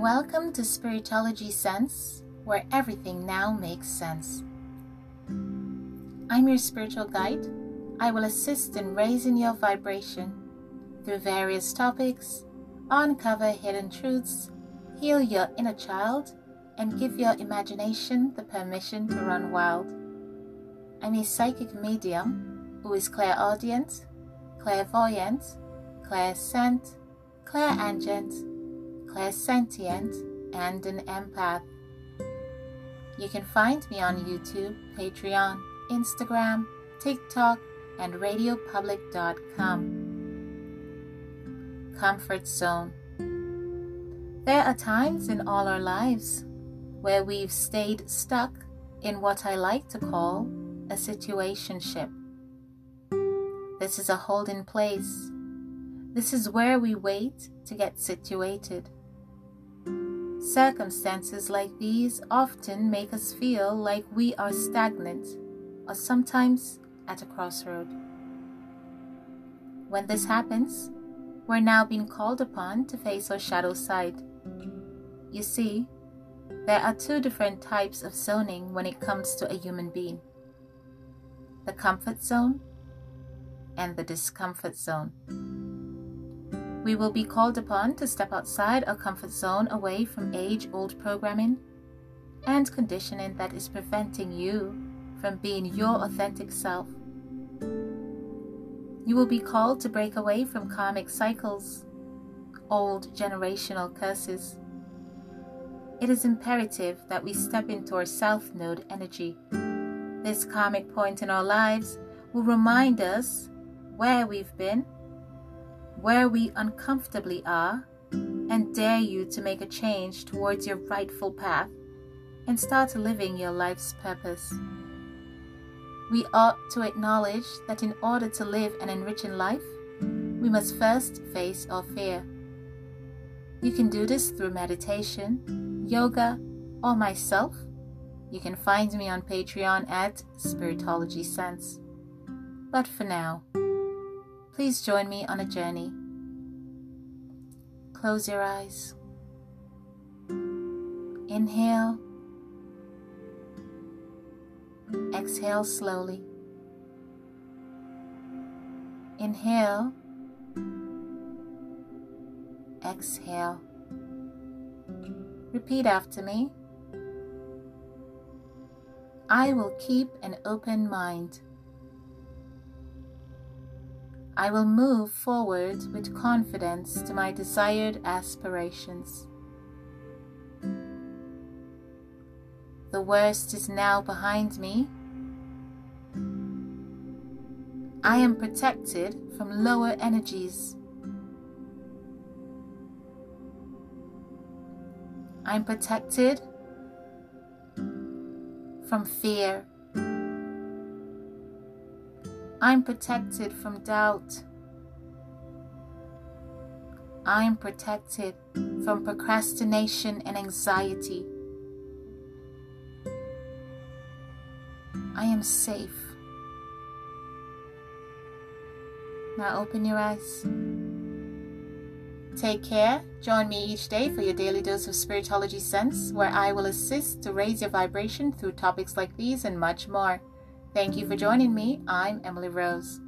Welcome to Spiritology Sense, where everything now makes sense. I'm your spiritual guide. I will assist in raising your vibration through various topics, uncover hidden truths, heal your inner child, and give your imagination the permission to run wild. I'm a psychic medium who is clairaudient, clairvoyant, clairsent, clairangent, clairsentient, and an empath. You can find me on YouTube, Patreon, Instagram, TikTok, and radiopublic.com. Comfort Zone. There are times in all our lives where we've stayed stuck in what I like to call a situationship. This is a holding place. This is where we wait to get situated. Circumstances like these often make us feel like we are stagnant or sometimes at a crossroad. When this happens, we're now being called upon to face our shadow side. You see, there are two different types of zoning when it comes to a human being the comfort zone and the discomfort zone. We will be called upon to step outside our comfort zone away from age old programming and conditioning that is preventing you from being your authentic self. You will be called to break away from karmic cycles, old generational curses. It is imperative that we step into our South Node energy. This karmic point in our lives will remind us where we've been, where we uncomfortably are, and dare you to make a change towards your rightful path and start living your life's purpose. We ought to acknowledge that in order to live an enriching life, we must first face our fear. You can do this through meditation, yoga, or myself. You can find me on Patreon at Spiritology Sense. But for now, please join me on a journey. Close your eyes. Inhale. Exhale slowly. Inhale. Exhale. Repeat after me. I will keep an open mind. I will move forward with confidence to my desired aspirations. The worst is now behind me. I am protected from lower energies. I'm protected from fear. I'm protected from doubt. I'm protected from procrastination and anxiety. I am safe. Now open your eyes. Take care. Join me each day for your daily dose of Spiritology Sense, where I will assist to raise your vibration through topics like these and much more. Thank you for joining me. I'm Emily Rose.